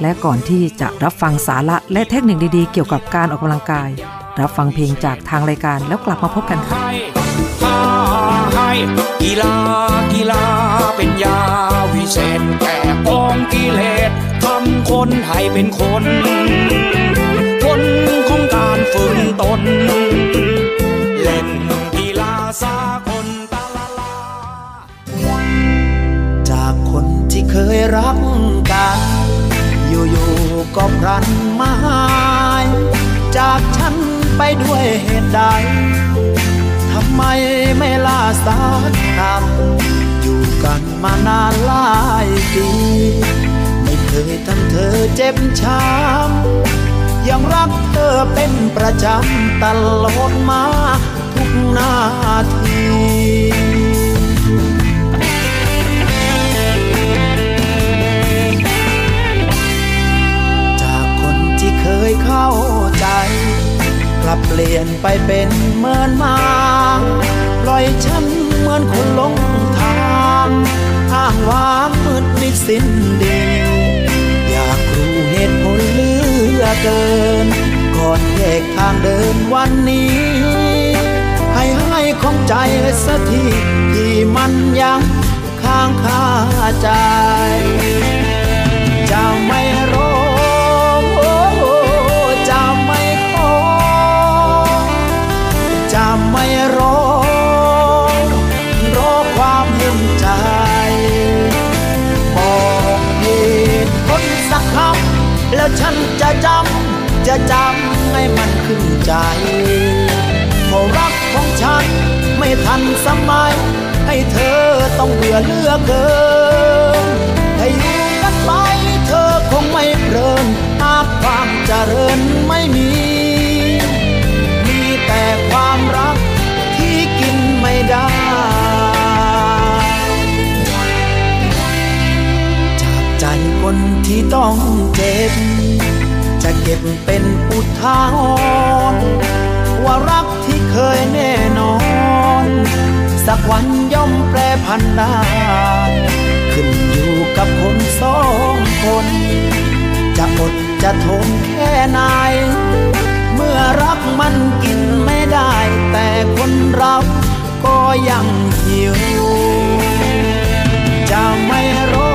และก่อนที่จะรับฟังสาระและเทคนิคดีๆ เกี่ยวกับการออกกำลังกาย รับฟังเพลงจากทางรายการแล้วกลับมาพบกันค่ะกีฬากีฬาเป็นยาวิเศษแก่กองกิเลสทำคนให้เป็นคนคนของการฝืนตน เล่นกีฬาสากลตาลาลา จากคนที่เคยรักกันอยู่ๆ ก็พลันมาหาย จากฉันไปด้วยเหตุใดทำไมไม่ลาสักคำอยู่กันมานานหลายปีไม่เคยทำเธอเจ็บช้ำยังรักเธอเป็นประจำตลอดมาทุกนาที เข้าใจ กลับเปลี่ยนไปเป็นเหมือนมา ปล่อยฉันเหมือนคนลงทางอ้างว้างมืดมิดสิ้นดีอยากรู้เหตุผลเหลือเกิน ก่อนแยกทางเดินวันนี้ ให้ให้ของใจสักทีที่มันยังค้างคาใจ แล้วฉันจะจำ จะจำให้มันขึ้นใจเพราะรักของฉันไม่ทันสมัย ให้เธอต้องเบื่อเลือกเกิน คนที่ต้องเจ็บ จะเก็บเป็นอุทาหรณ์ว่ารักที่เคยแน่นอน สักวันย่อมแปรพันได้ขึ้นอยู่กับคนสองคน จะอดจะทนแค่ไหนเมื่อรักมันกินไม่ได้ แต่คนเราก็ยังหิว จะไม่รอ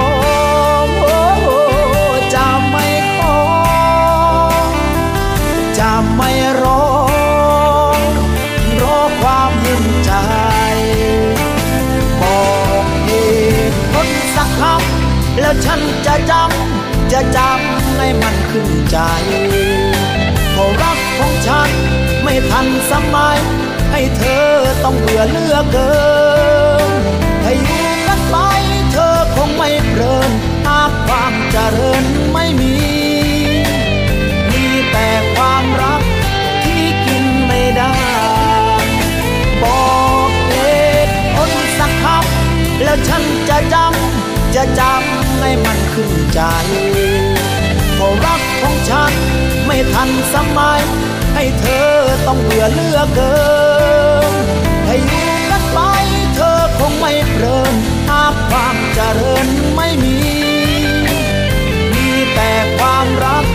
ไม่รอรอความเย็นใจ บอกเหตุผลสักคำแล้วฉันจะจำจะจำให้มันขึ้นใจเพราะรักของฉันไม่ทันสมัย ให้เธอต้องเบื่อเลือกเกินให้อยู่กันไปเธอคงไม่เพลินหากความเจริญ แล้วฉันจะจำ จะจำให้มันขึ้นใจเพราะรักของฉันไม่ทันสมัย ให้เธอต้องเบื่อเลือกเกินให้อยู่กันไปเธอคงไม่เพลินหากความเจริญไม่มี มีแต่ความรัก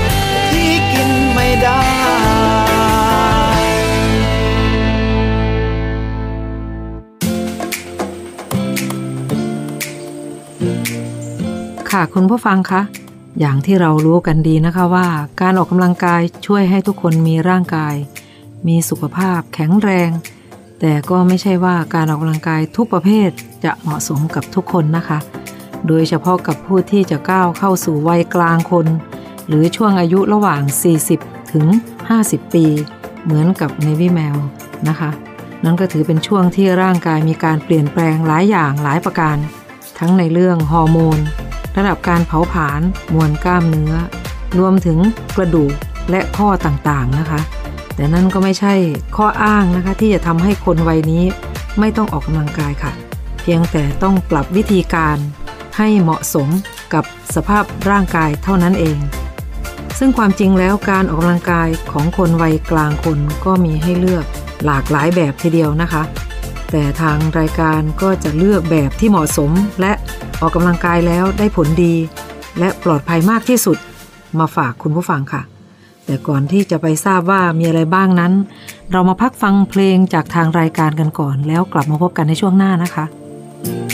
ค่ะคุณผู้ฟังคะอย่างที่เรารู้กันดีนะคะว่า การออกกำลังกายช่วยให้ทุกคนมีร่างกาย มีสุขภาพแข็งแรง แต่ก็ไม่ใช่ว่าการออกกำลังกายทุกประเภทจะเหมาะสมกับทุกคนนะคะ โดยเฉพาะกับผู้ที่จะก้าวเข้าสู่วัยกลางคน หรือช่วงอายุระหว่าง 40 ถึง 50 ปี เหมือนกับในวิแมวนะคะ นั่นก็ถือเป็นช่วงที่ร่างกายมีการเปลี่ยนแปลงหลายอย่างหลายประการ ทั้งในเรื่องฮอร์โมน ระดับการเผาผลาญมวลกล้ามเนื้อ รวมถึงกระดูกและข้อต่างๆนะคะ แต่นั่นก็ไม่ใช่ข้ออ้างนะคะ ที่จะทำให้คนวัยนี้ไม่ต้องออกกำลังกายค่ะ เพียงแต่ต้องปรับวิธีการให้เหมาะสมกับสภาพร่างกายเท่านั้นเอง ซึ่งความจริงแล้วการออกกำลังกายของคนวัยกลางคนก็มีให้เลือกหลากหลายแบบทีเดียวนะคะ แต่ทางรายการก็จะเลือกแบบที่เหมาะสมและ ออกกำลังกายแล้วได้ผลดี และปลอดภัยมากที่สุด มาฝากคุณผู้ฟังค่ะ แต่ก่อนที่จะไปทราบว่ามีอะไรบ้างนั้น เรามาพักฟังเพลงจากทางรายการกันก่อน แล้วกลับมาพบกันในช่วงหน้านะคะเ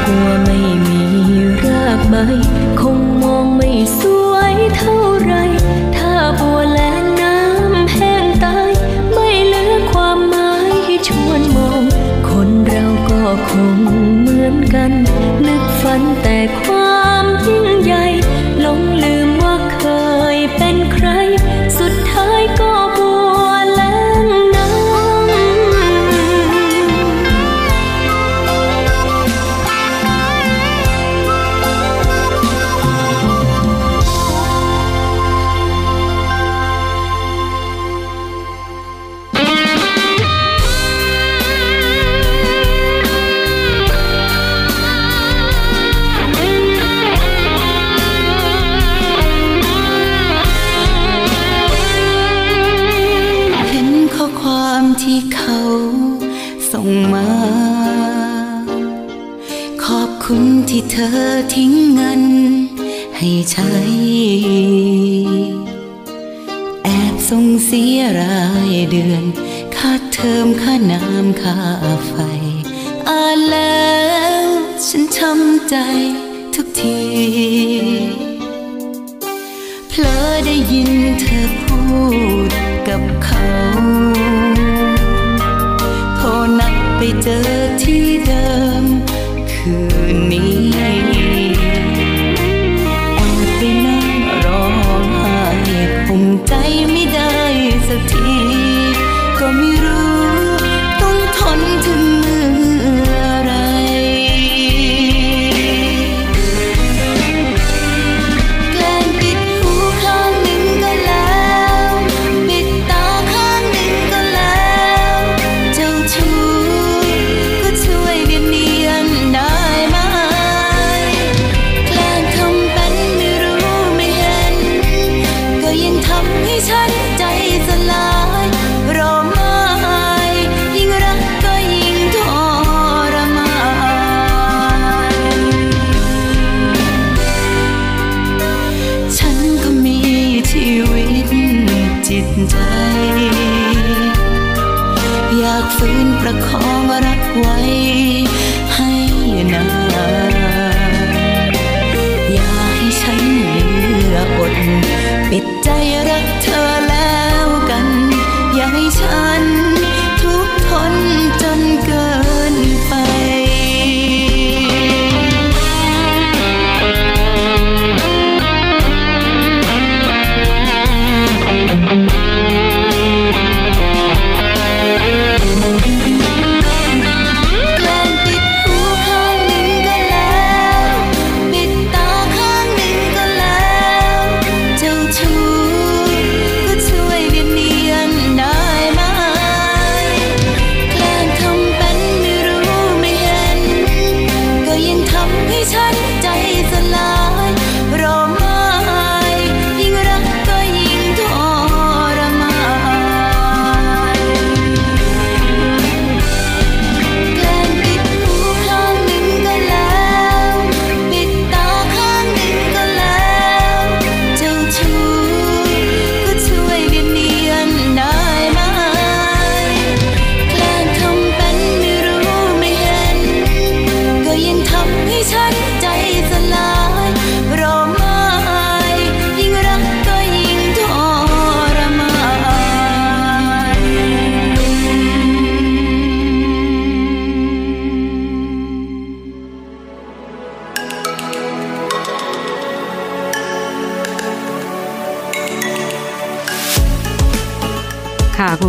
ากว่าไม่มีรากใบ คงมองไม่สวยเท่า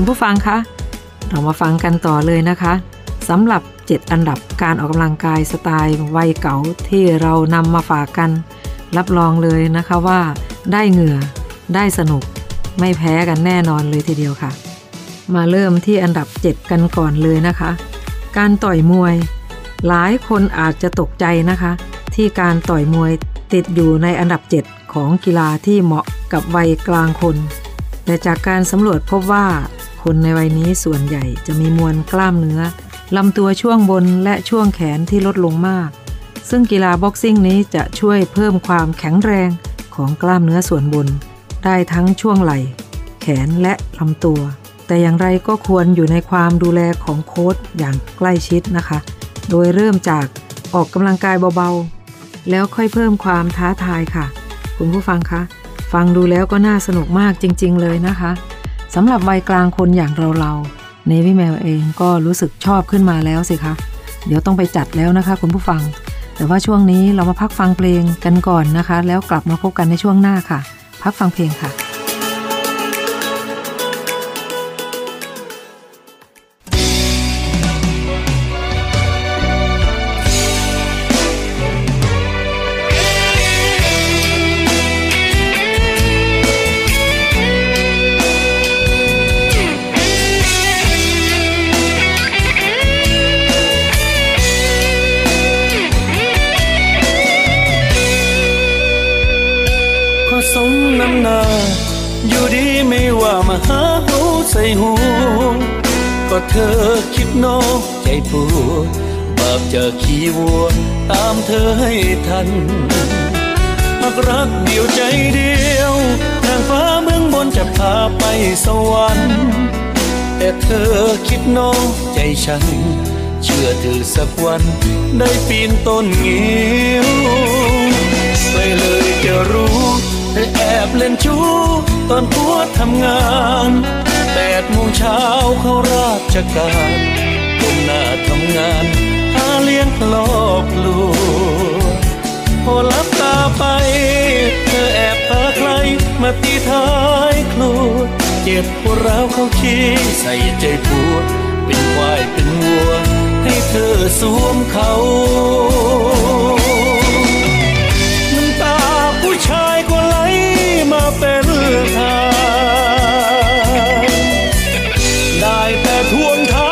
ผู้ฟังคะ เรามาฟังกันต่อเลยนะคะสำหรับ 7 อันดับการออกกำลังกายสไตล์วัยเก่าที่เรานำมาฝากกัน รับรองเลยนะคะว่า ได้เหงื่อ ได้สนุก ไม่แพ้กันแน่นอนเลยทีเดียวค่ะ มาเริ่มที่อันดับ 7 กันก่อนเลยนะคะ การต่อยมวย หลายคนอาจจะตกใจนะคะ ที่การต่อยมวยติดอยู่ในอันดับ 7 ของกีฬาที่เหมาะกับวัยกลางคน แต่จากการสำรวจพบว่า คนในวัยนี้ส่วนใหญ่จะมีมวลกล้ามเนื้อลำตัวช่วงบนและช่วงแขนที่ลดลงมาก ซึ่งกีฬาบ็อกซิ่งนี้จะช่วยเพิ่มความแข็งแรงของกล้ามเนื้อส่วนบน ได้ทั้งช่วงไหล่ แขนและลำตัว แต่อย่างไรก็ควรอยู่ในความดูแลของโค้ชอย่างใกล้ชิดนะคะ โดยเริ่มจากออกกำลังกายเบาๆ แล้วค่อยเพิ่มความท้าทายค่ะ คุณผู้ฟังคะ ฟังดูแล้วก็น่าสนุกมากจริง ๆ เลยนะคะ สำหรับวัยกลางคนอย่างเราๆเนวิแมวเองก็รู้สึกชอบขึ้นมาแล้วสิคะ เดี๋ยวต้องไปจัดแล้วนะคะคุณผู้ฟัง แต่ว่าช่วงนี้เรามาพักฟังเพลงกันก่อนนะคะ แล้วกลับมาพบกันในช่วงหน้าค่ะ พักฟังเพลงค่ะ อยู่ดีไม่ว่ามาหาหูใส่หูก็เธอคิดนอกใจปวดบาปจะขี้วัวตามเธอให้ทันหากรักเดียวใจเดียว ทางฟ้าเมืองบนจะพาไปสวรรค์ แต่เธอคิดนอกใจฉัน เชื่อเธอสักวันได้ปีนต้นงิ้วไปเลยจะรู้เธอแอบเล่นชู้ ตอนพัวทำงานแปดโมงเช้าเข้าราชการก้มหน้าทำงาน หาเลี้ยงลอบลูกพอลับตาไป เธอแอบพาใครมาตีท้ายครัวเจ็บปวดร้าวเขาขี้ใส่ใจผัว เป็นควายเป็นวัว ให้เธอสวมเขา ไ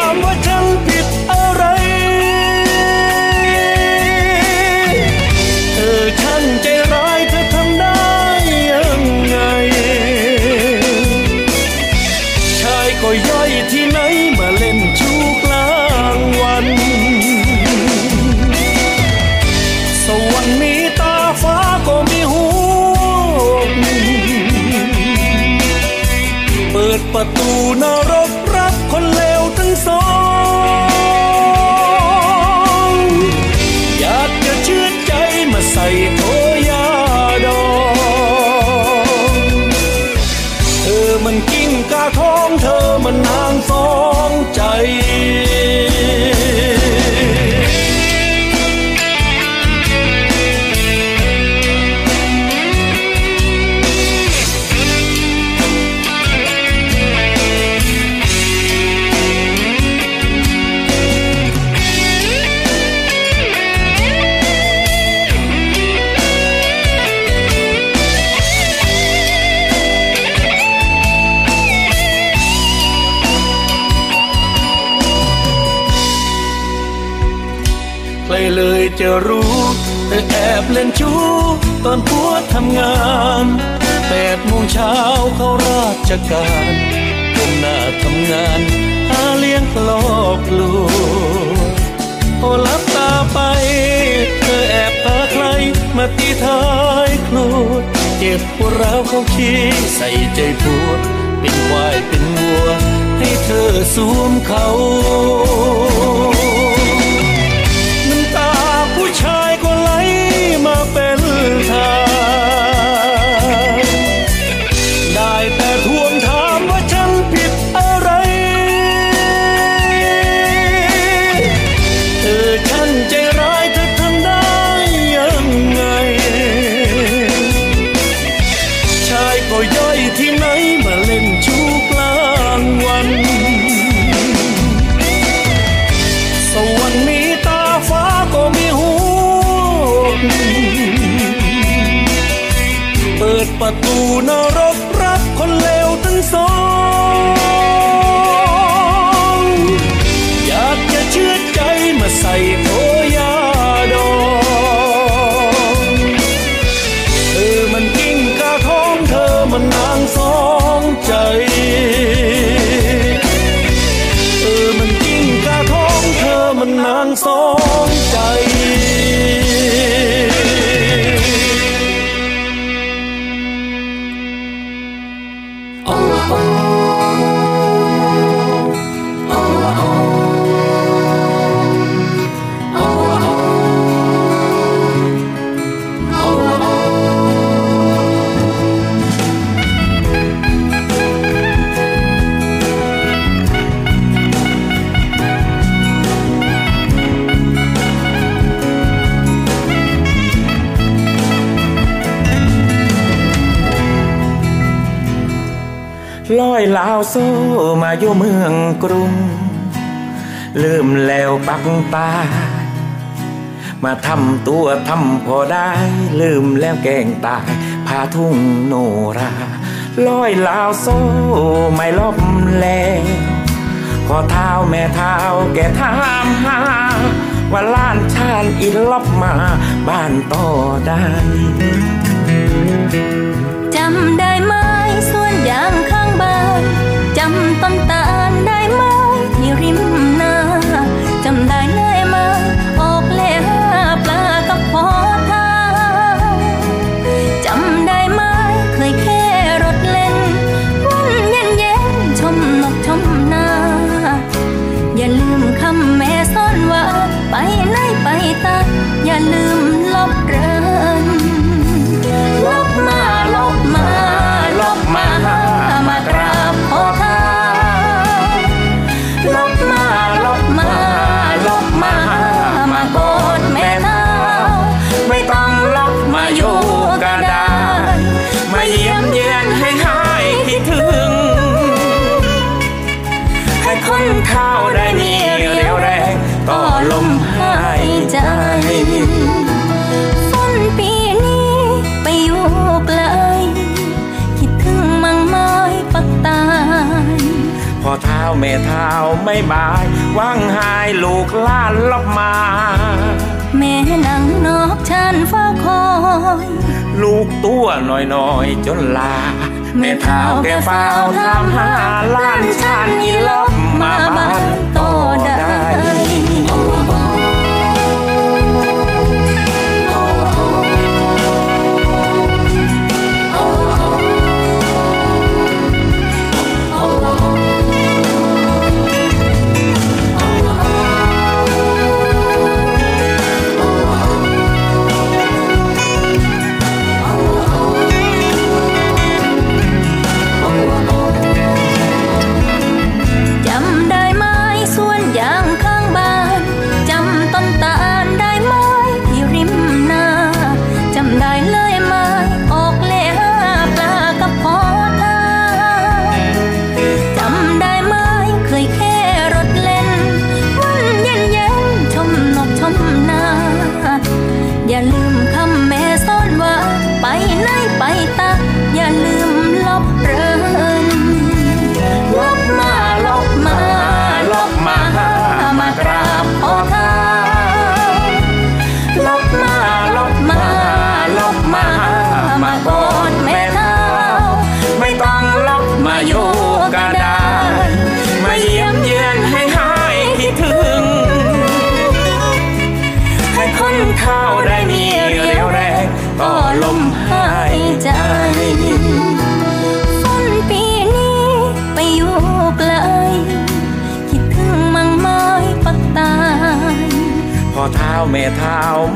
ทำงานแปดโมงเช้าเข้าราชการก้มหน้าทำงานหาเลี้ยงลอบลูกพอลับตาไป เธอแอบพาใครมาตีท้ายครัวเจ็บปวดร้าวเขาขี้ใส่ใจผัวเป็นควายเป็นวัว ให้เธอสวมเขา ลอยลาวโซมาอยู่เมืองกรุง ลืมแล้วปักตา มาทำตัวทำพอได้ ลืมแล้วแกงตายพาทุ่งโนราลอยลาวโซไม่ลบแล้วขอเท้าแม่เท้าแกถามหาว่าล้านชาญอินลบมาบ้านต่อได้จำได้ไหมส่วนยาง ចាំតន្តានដៃមកធារិមណាចាំដៃណា ไม่บาย ว่างหายลูกหล้านลบมา แม่นั่งนอกฉันเฝ้าคอย ลูกตัวน้อยๆจนลาแม่เท้าแกเฝ้าทำหาหล้านฉันอีลบมาบ้านต่อได้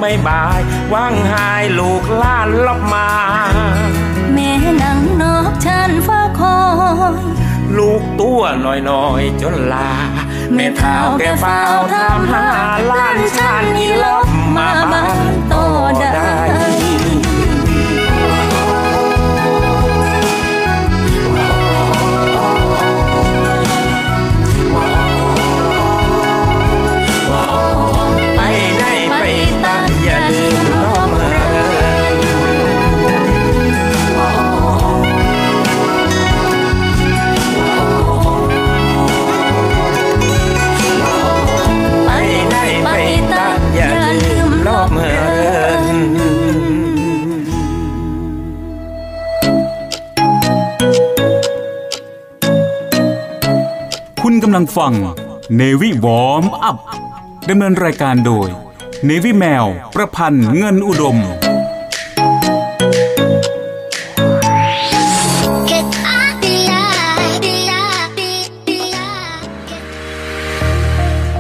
ท้าไม่บายว่างหายลูกหล้านลบมา แม่นั่งนอกฉันเฝ้าคอย ลูกตัวน้อยๆจนลา แม่เท้าแกเฝ้าทำหาหล้านฉันอีลบมาบ้านโตได้ กำลังฟังเนวิวอมอัพดำเนินรายการโดยเนวิแมว ประพันธ์เงินอุดม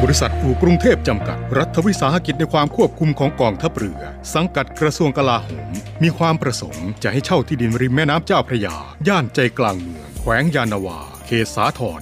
บริษัทอู่กรุงเทพจำกัด รัฐวิสาหกิจในความควบคุมของกองทัพเรือ สังกัดกระทรวงกลาโหม มีความประสงค์จะให้เช่าที่ดินริมแม่น้ำเจ้าพระยา ย่านใจกลางเมือง แขวงยานาวา เขตสาทร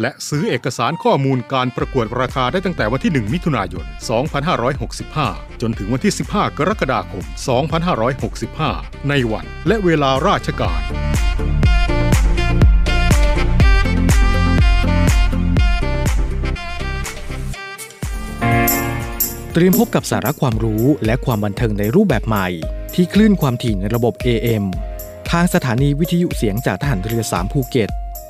และซื้อเอกสารข้อมูลการประกวดราคาได้ตั้งแต่วันที่ 1 มิถุนายน 2565 จนถึงวันที่ 15 กรกฎาคม 2565 ในวันและเวลาราชการเตรียมพบกับสาระความรู้และความบันเทิงในรูปแบบใหม่ ที่คลื่นความถี่ในระบบ AM ทางสถานีวิทยุเสียงจากทหารเรือ 3 ภูเก็ต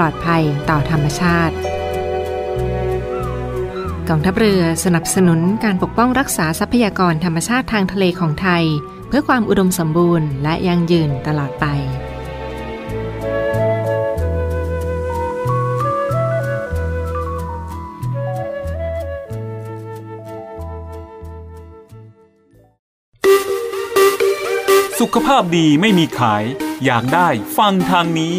ลอดภัยต่อธรรมชาติ กองทัพเรือสนับสนุนการปกป้องรักษาทรัพยากรธรรมชาติทางทะเลของไทย เพื่อความอุดมสมบูรณ์และยั่งยืนตลอดไปสุขภาพดีไม่มีขาย อยากได้ฟังทางนี้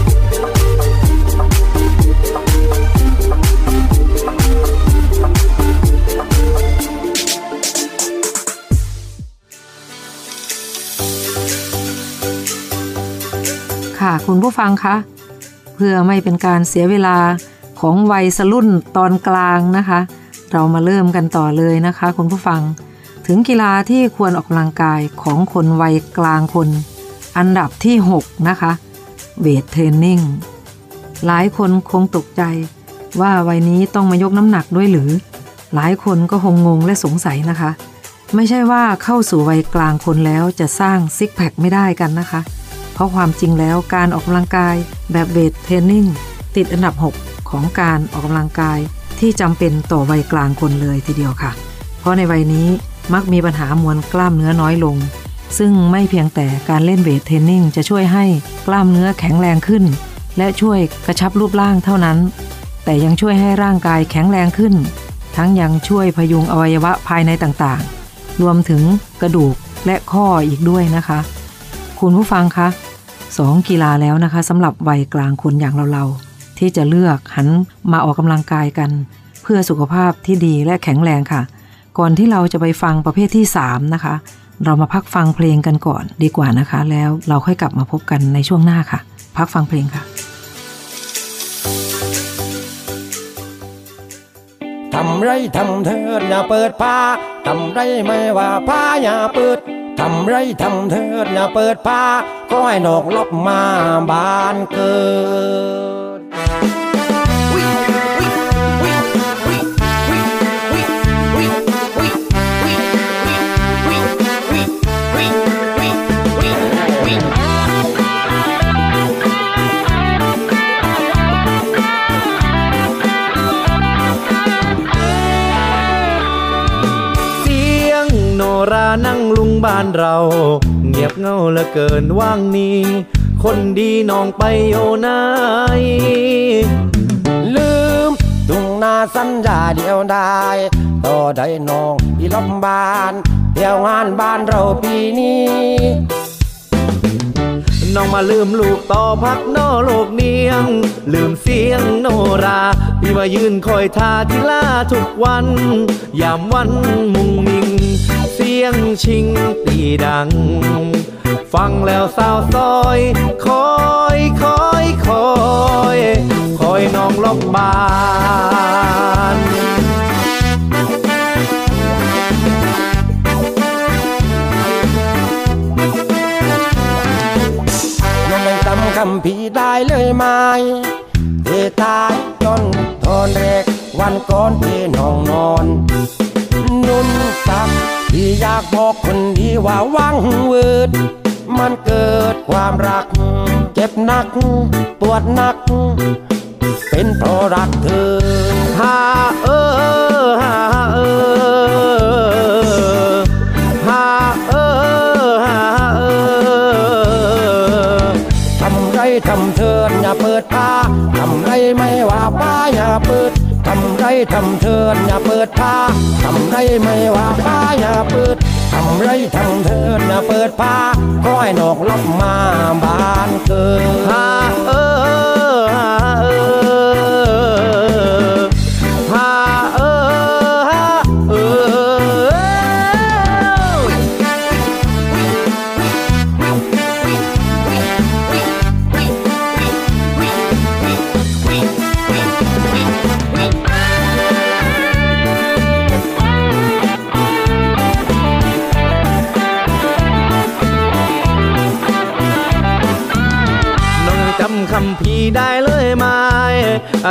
ค่ะคุณผู้ฟังคะ เพื่อไม่เป็นการเสียเวลาของวัยสรุ่นตอนกลางนะคะ เรามาเริ่มกันต่อเลยนะคะคุณผู้ฟัง ถึงกีฬาที่ควรออกกำลังกายของคนวัยกลางคน อันดับที่ 6 นะคะเวทเทรนนิ่งหลายคนคงตกใจว่าวัยนี้ต้องมายกน้ำหนักด้วยหรือ หลายคนก็คงงงและสงสัยนะคะ ไม่ใช่ว่าเข้าสู่วัยกลางคนแล้วจะสร้างซิกแพคไม่ได้กันนะคะ เพราะความจริงแล้วการออกกำลังกายแบบเวทเทรนนิ่งติดอันดับ 6 ของการออกกำลังกายที่จำเป็นต่อวัยกลางคนเลยทีเดียวค่ะ เพราะในวัยนี้มักมีปัญหามวลกล้ามเนื้อน้อยลง ซึ่งไม่เพียงแต่การเล่นเวทเทรนนิ่งจะช่วยให้กล้ามเนื้อแข็งแรงขึ้น และช่วยกระชับรูปร่างเท่านั้น แต่ยังช่วยให้ร่างกายแข็งแรงขึ้น ทั้งยังช่วยพยุงอวัยวะภายในต่างๆ รวมถึงกระดูกและข้ออีกด้วยนะคะ คุณผู้ฟังคะสองกีฬาแล้วนะคะสำหรับวัยกลางคนอย่างเราๆ ที่จะเลือกหันมาออกกำลังกายกัน เพื่อสุขภาพที่ดีและแข็งแรงค่ะ ก่อนที่เราจะไปฟังประเภทที่ 3 นะคะ เรามาพักฟังเพลงกันก่อนดีกว่านะคะ แล้วเราค่อยกลับมาพบกันในช่วงหน้าค่ะ พักฟังเพลงค่ะทำไรทำเถิดอย่าเปิดผ้าทำไรไม่ว่าผ้าอย่าเปิด ทำไรทำเถิดอย่าเปิดผ้าก็ให้นกลบมาบานเกิด บ้านเรา เงียบเงาเหลือเกินว่างนี้ คนดีน้องไปโยไหนายลืมตุงนาสัญญาเดียวได้ต่อได้น้องที่ลบบานเที่ยวงานบ้านเราปีนี้น้องมาลืมลูกต่อพักนอโลกเนียง ลืมเสียงโนราพี่มายืนคอยทาที่ล่าทุกวัน ยามวันมุงมิงเสียงชิงตีดัง ฟังแล้วสาวซอย คอยคอยคอยคอยน้องลบบานยังไม่จำคำพี่ได้เลยไหมเทตายจนทนเรกวันก่อนที่น้องนอนนุ่นสัก ที่อยากบอกคนดีว่าวังเวิดมันเกิดความรัก เจ็บหนัก ปวดหนัก เป็นเพราะรักเธอฮาเออฮาเออฮาเออฮาเออทำไรทำเถิดอย่าเปิดผ้าทำไรไม่ว่าป้าอย่าเปิด ทำไรทำเถิดอย่าเปิดผ้าทำไรไม่ว่าผ้าอย่าเปิดทำไรทำเธอย่าเปิดผ้าก้อยนอกลบมาบ้านเกิด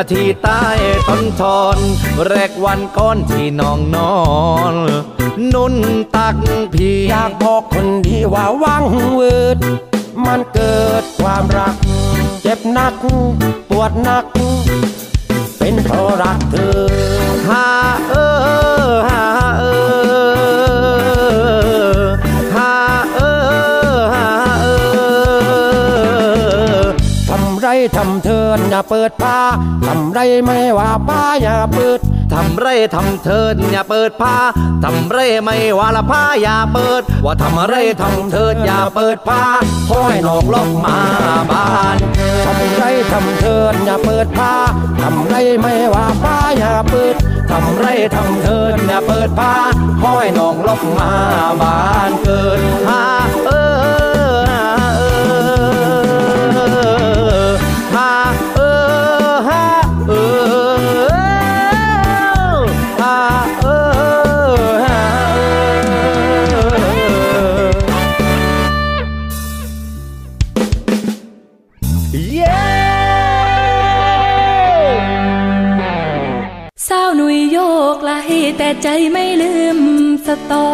อาทิตย์ใต้ต้นทอนแรกวันก้อนที่น้องนอน นุ่นตักพี่อยากบอกคนดีว่าวังเวิดมันเกิดความรัก เจ็บนัก ปวดนัก เป็นเพราะรักเธอ ทำไรทำเธออย่าเปิดผ้าทำไรไม่ว่าป้าอย่าเปิดทำไรทำเถิดอย่าเปิดผ้าทำไรไม่ว่าละผ้าอย่าเปิด ว่าทำอะไรทำเถิดอย่าเปิดผ้าค่อยนอกลบมาบ้านทำไรทำเธออย่าเปิดผ้าทำไรไม่ว่าป้าอย่าเปิดทำไรทำเถิดอย่าเปิดผ้าค่อยนองลบมาบ้านเกิดฮาเออ แต่ใจไม่ลืมสตอ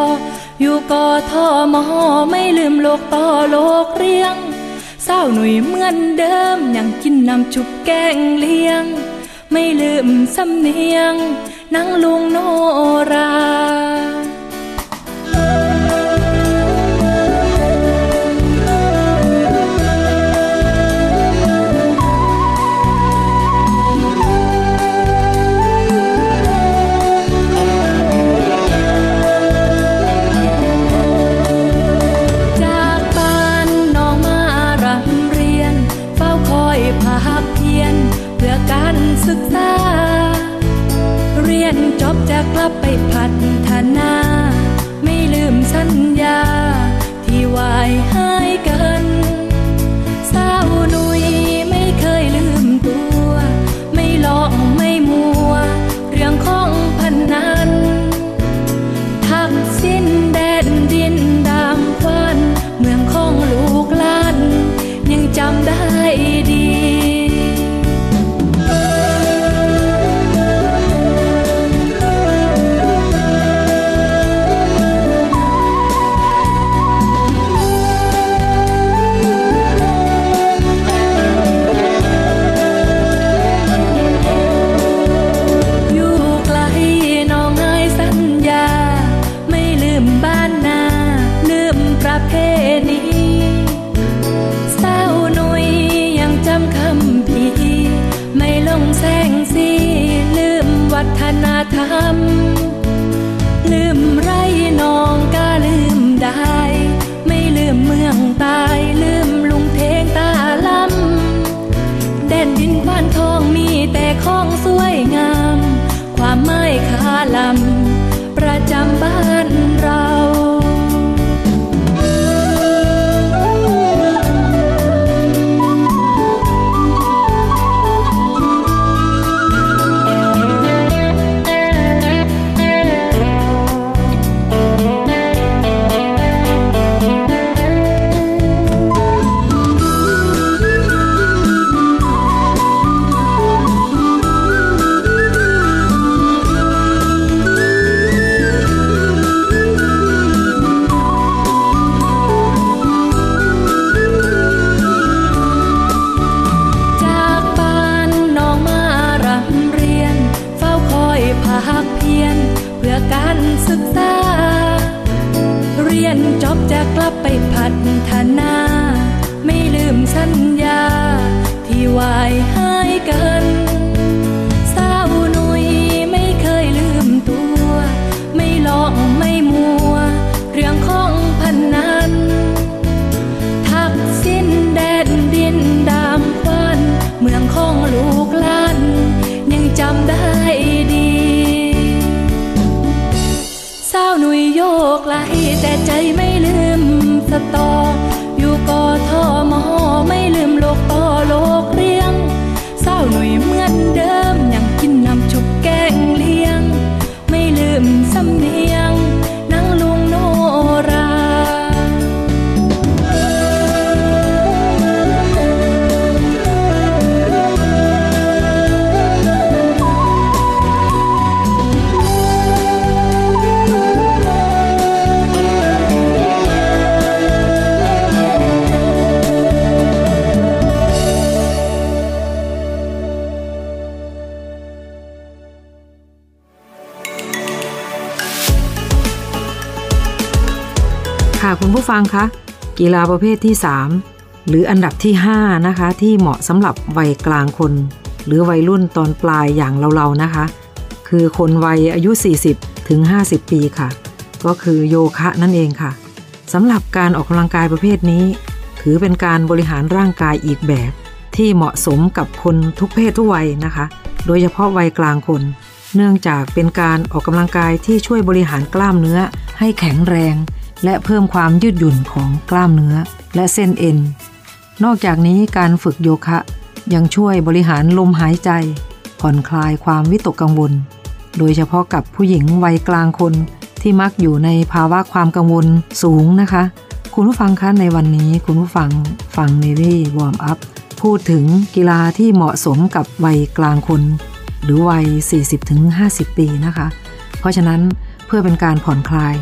อยู่กอทอมอไม่ลืมโลกต่อโลกเรียงเศร้าหนุ่ยเหมือนเดิมยังกินน้ำจุบแกงเลี้ยง ไม่ลืมสำเนียงนั่งลุงโนรา ค่ะคุณผู้ฟังคะกีฬาประเภทที่ 3 หรืออันดับที่ 5 นะคะ ที่เหมาะสำหรับวัยกลางคน หรือวัยรุ่นตอนปลายอย่างเราๆนะคะ คือคนวัยอายุ 40 ถึง 50 ปีค่ะ ก็คือโยคะนั่นเองค่ะสำหรับการออกกำลังกายประเภทนี้ ถือเป็นการบริหารร่างกายอีกแบบ ที่เหมาะสมกับคนทุกเพศทุกวัยนะคะ โดยเฉพาะวัยกลางคน เนื่องจากเป็นการออกกำลังกายที่ช่วยบริหารกล้ามเนื้อให้แข็งแรง และเพิ่มความยืดหยุ่นของกล้ามเนื้อ และเส้นเอ็น นอกจากนี้การฝึกโยคะ ยังช่วยบริหารลมหายใจ ผ่อนคลายความวิตกกังวล โดยเฉพาะกับผู้หญิงวัยกลางคนที่มักอยู่ในภาวะความกังวลสูงนะคะ คุณผู้ฟังคะในวันนี้คุณผู้ฟังฟังเนวี่วอร์มอัพพูดถึงกีฬาที่เหมาะสมกับวัยกลางคน หรือวัย 40-50 ปีนะคะ เพราะฉะนั้นเพื่อเป็นการผ่อนคลาย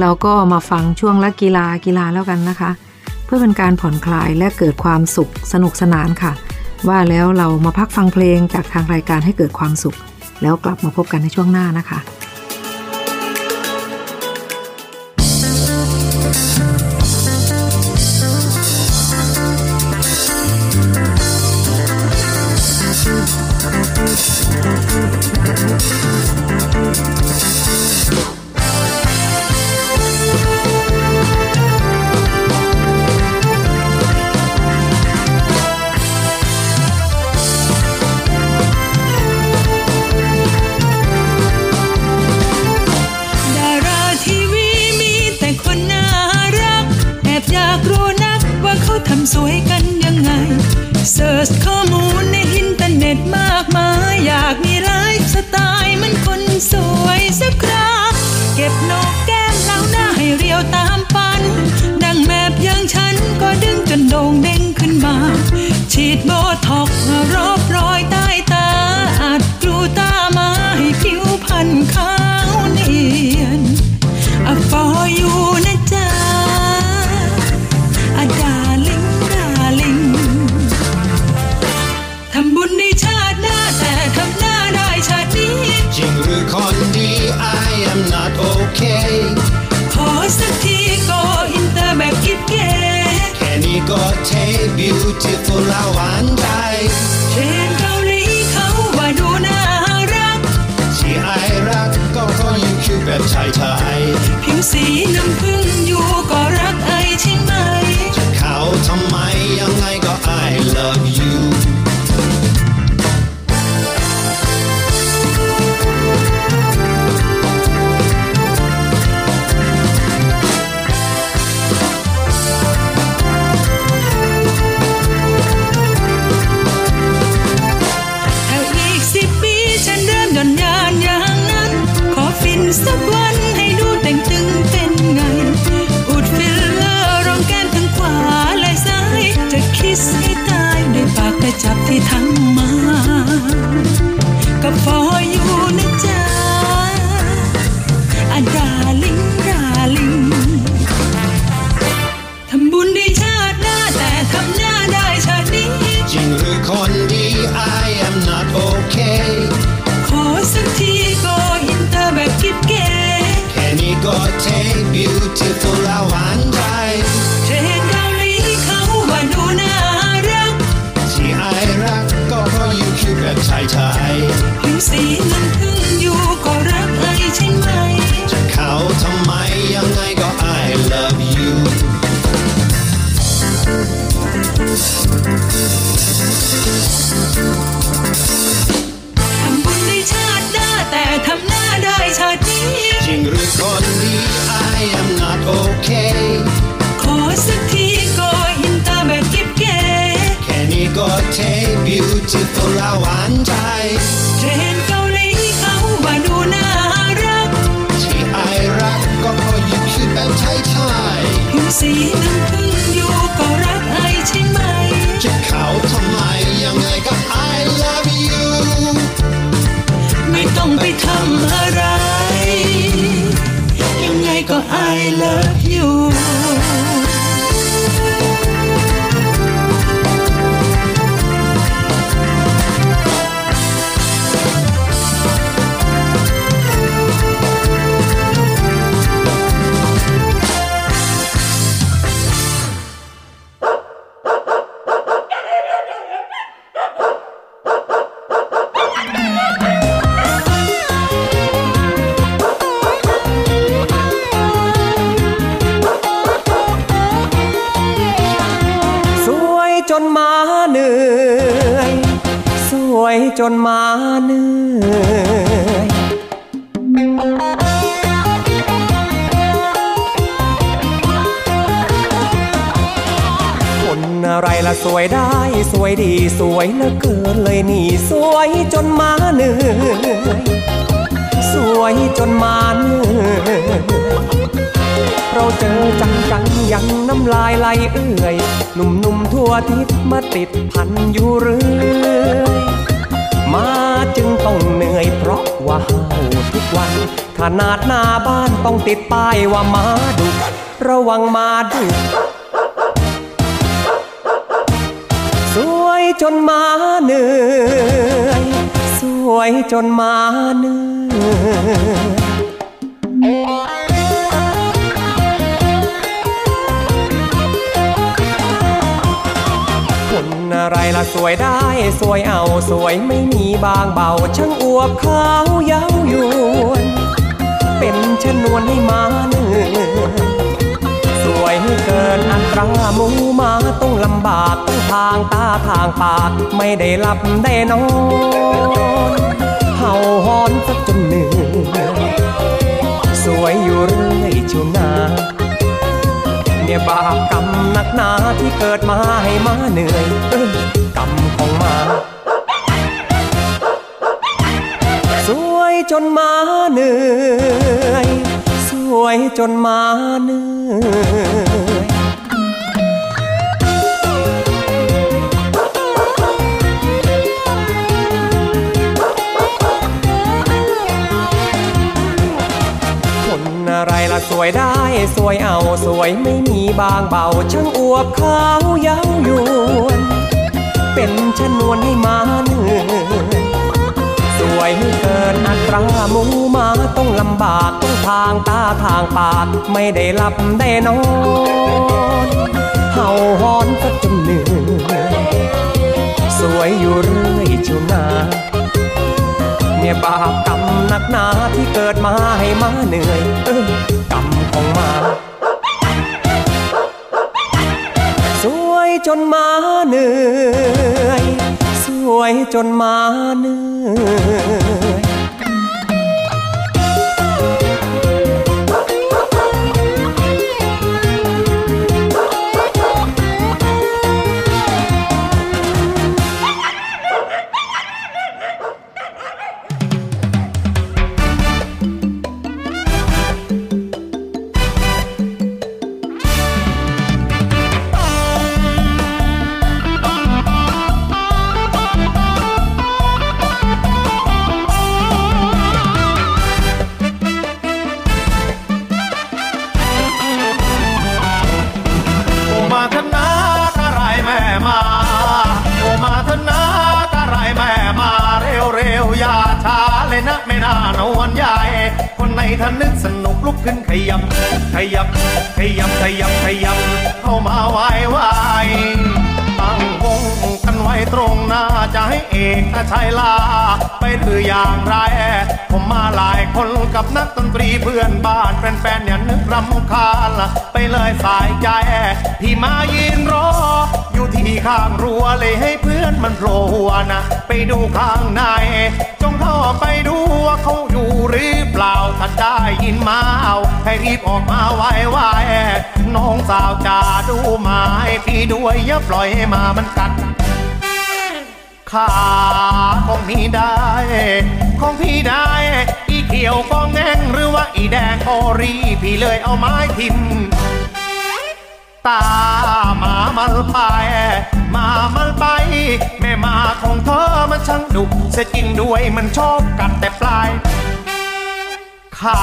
เราก็มาฟังช่วงละกีฬากีฬาแล้วกันนะคะ เพื่อเป็นการผ่อนคลายและเกิดความสุขสนุกสนานค่ะ ว่าแล้วเรามาพักฟังเพลงจากทางรายการให้เกิดความสุข แล้วกลับมาพบกันในช่วงหน้านะคะ สวยสักคราเก็บนกแก้มเล้าหน้าให้เรียวตามปัน ดังแมบอย่างฉันก็ดึงจนโด่งเด้งขึ้นมา ฉีดโบท็อกรอบรอยใต้ตาอัดกลูตามาให้ผิวพรรณขา งหรือคนดี I am not okay ขอสักทีก็อินเตอร์แบบกิ๊บเก๋แค่นี้ก็เท beautiful แล้วหวานใจเทรนเกาหลีเขาว่าดูน่ารักที่ไอรักก็เพราะยิ่งคิดแบบไทยไทยผิวสีน้ำผึ้งอยู่ก็รัก วยได้สวยดีสวยเหลือเกินเลยนี่สวยจนมาเหนื่อยสวยจนมาเหนื่อยเราเจอจังจังๆยังน้ำลายไหลเอื่อยหนุ่มๆทั่วทิศมาติดพันอยู่เรื่อยมาจึงต้องเหนื่อยเพราะว่าห้าทุกวันขนาดหน้าบ้านต้องติดป้ายว่ามาดุระวังมาดุ จนมาเหนื่อย สวยจนมาเหนื่อยคนอะไรล่ะสวยได้สวยเอาสวยไม่มีบางเบา ช่างอวบขาวเย้ายวน เป็นชนวนให้มาเหนื่อย เกินอัตราหมูมาต้องลำบากต้องทางตาทางปาก ไม่ได้หลับได้นอนเห่าหอนสักจนเหนื่อยสวยอยู่เรื่อยชิวนาเนี่ยบาปกรรมหนักหนาที่เกิดมาให้มาเหนื่อยเอ้ยกรรมของมา สวยจนมาเหนื่อย สวยจนมาเหนื่อย วยได้สวยเอาสวยไม่มีบางเบาช่างอวบขาวเย้ายวน เป็นชนวนให้มาเหนื่อยสวยเกินอัตราหมูมาต้องลำบากต้องทางตาทางปากไม่ได้หลับได้นอนเห่าหอนสักจนเหนื่อยสวยอยู่เรื่อยเชียวนาเนี่ยบาปกรรมหนักหนาที่เกิดมาให้มาเหนื่อยเออ ของมา สวยจนมาเหนื่อย สวยจนมาเหนื่อย ไม่น่านวนใหญ่คนในท่านนึกสนุกลุกขึ้นขยับ ขยับ ขยับ ขยับ ขยับ เข้ามาไหว้ไหว้ ไว้ตรงหน้าจะให้เอกชัยลา ไปหรืออย่างไร ผมมาหลายคนกับนักดนตรีเพื่อนบ้านแฟนๆอย่านึกรำคาญละไปเลยสายใจพี่มายืนรอ อยู่ที่ข้างรั้วเลยให้เพื่อนมันโผล่หัวนะไปดูข้างใน จงเข้าไปดูว่าเขาอยู่หรือเปล่าถ้าได้ยินมาเอาให้รีบออกมาไวไวๆน้องสาวจ่าดูหมายพี่ด้วยอย่าปล่อยให้มามันกัด ขาของพี่ได้ ของพี่ได้ อีเขียวก็แง่งหรือว่าอีแดงก็รีพี่เลยเอาไม้ทิ่มตาหมามันไปมามันไป แม่มาของเธอมันช่างดุเสียจริงด้วยมันชอบกัดแต่ปลายขา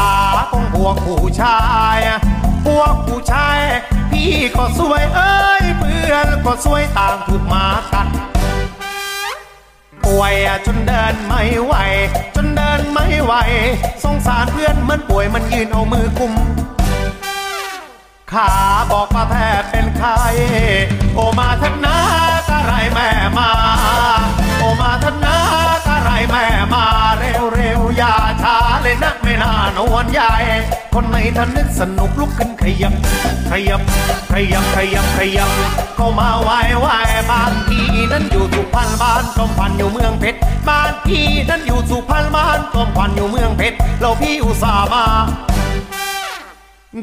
ของพวกผู้ชาย พวกผู้ชาย พี่ก็สวยเอ้ยเพื่อนก็สวยต่างถูกหมากัด ป่วยจนเดินไม่ไหว จนเดินไม่ไหว สงสารเพื่อนมันป่วยมันยืนเอามือกุม ขาบอกมาแพทย์เป็นใครโอมาทนาตะไรแม่มา โอมาทนาตะไรแม่มาเร็วเร็วอย่าช้าเลยนักไม่น่านวนใหญ่คนไหนท่านนึกสนุกลุกขึ้นขยับขยับขยับขยับขยับเข้ามาไว้ นั้นอยู่สุพรรณบ้านต้มพันอยู่เมืองเพชรบ้านพี่นั้นอยู่สุพรรณบ้านต้มพันอยู่เมืองเพชรเราพี่อุตส่าห์มา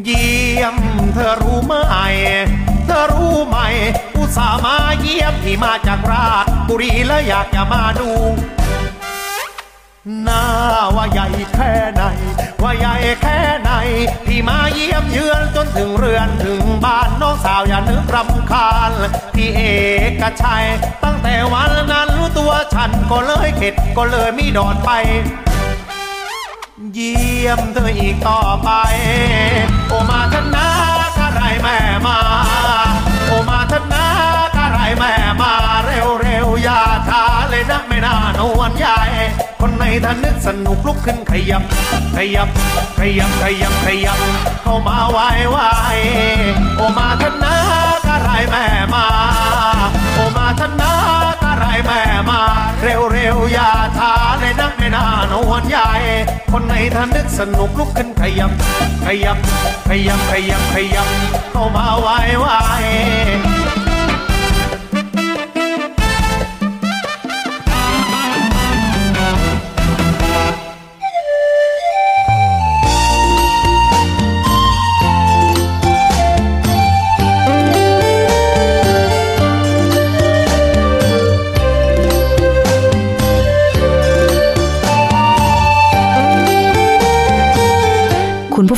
เยี่ยมเธอรู้ไหมเธอรู้ไหมอุตส่าห์มาเยี่ยมที่มาจากราชบุรีและอยากจะมาดู หน้าว่าใหญ่แค่ไหน ว่าใหญ่แค่ไหนพี่มาเยี่ยมเยือนจนถึงเรือนถึงบ้านน้องสาวอย่านึกรำคาญพี่เอกชัย ตั้งแต่วันนั้นรู้ตัวฉันก็เลยเข็ดก็เลยมีดอนไป เยี่ยมเธออีกต่อไป โอมาทนากะไรแม่มา โอมาทนากะไรแม่มา เร็วเร็วอย่าช้าเลยนะไม่น่านวนใหญ่ คนในท่านึกสนุกลุกขึ้นขยับ ขยับ ขยับ ขยับ ขยับ เข้ามาไหวไหวโอมาทนากะไรแม่มา โอมาทนากะไรแม่มา เร็วเร็วอย่าช้าเลยนะไม่นานวนใหญ่คนไหนท่านึกสนุกลุกขึ้นขยับ ขยับ ขยับ ขยับ ขยับ เข้ามาไหวไหว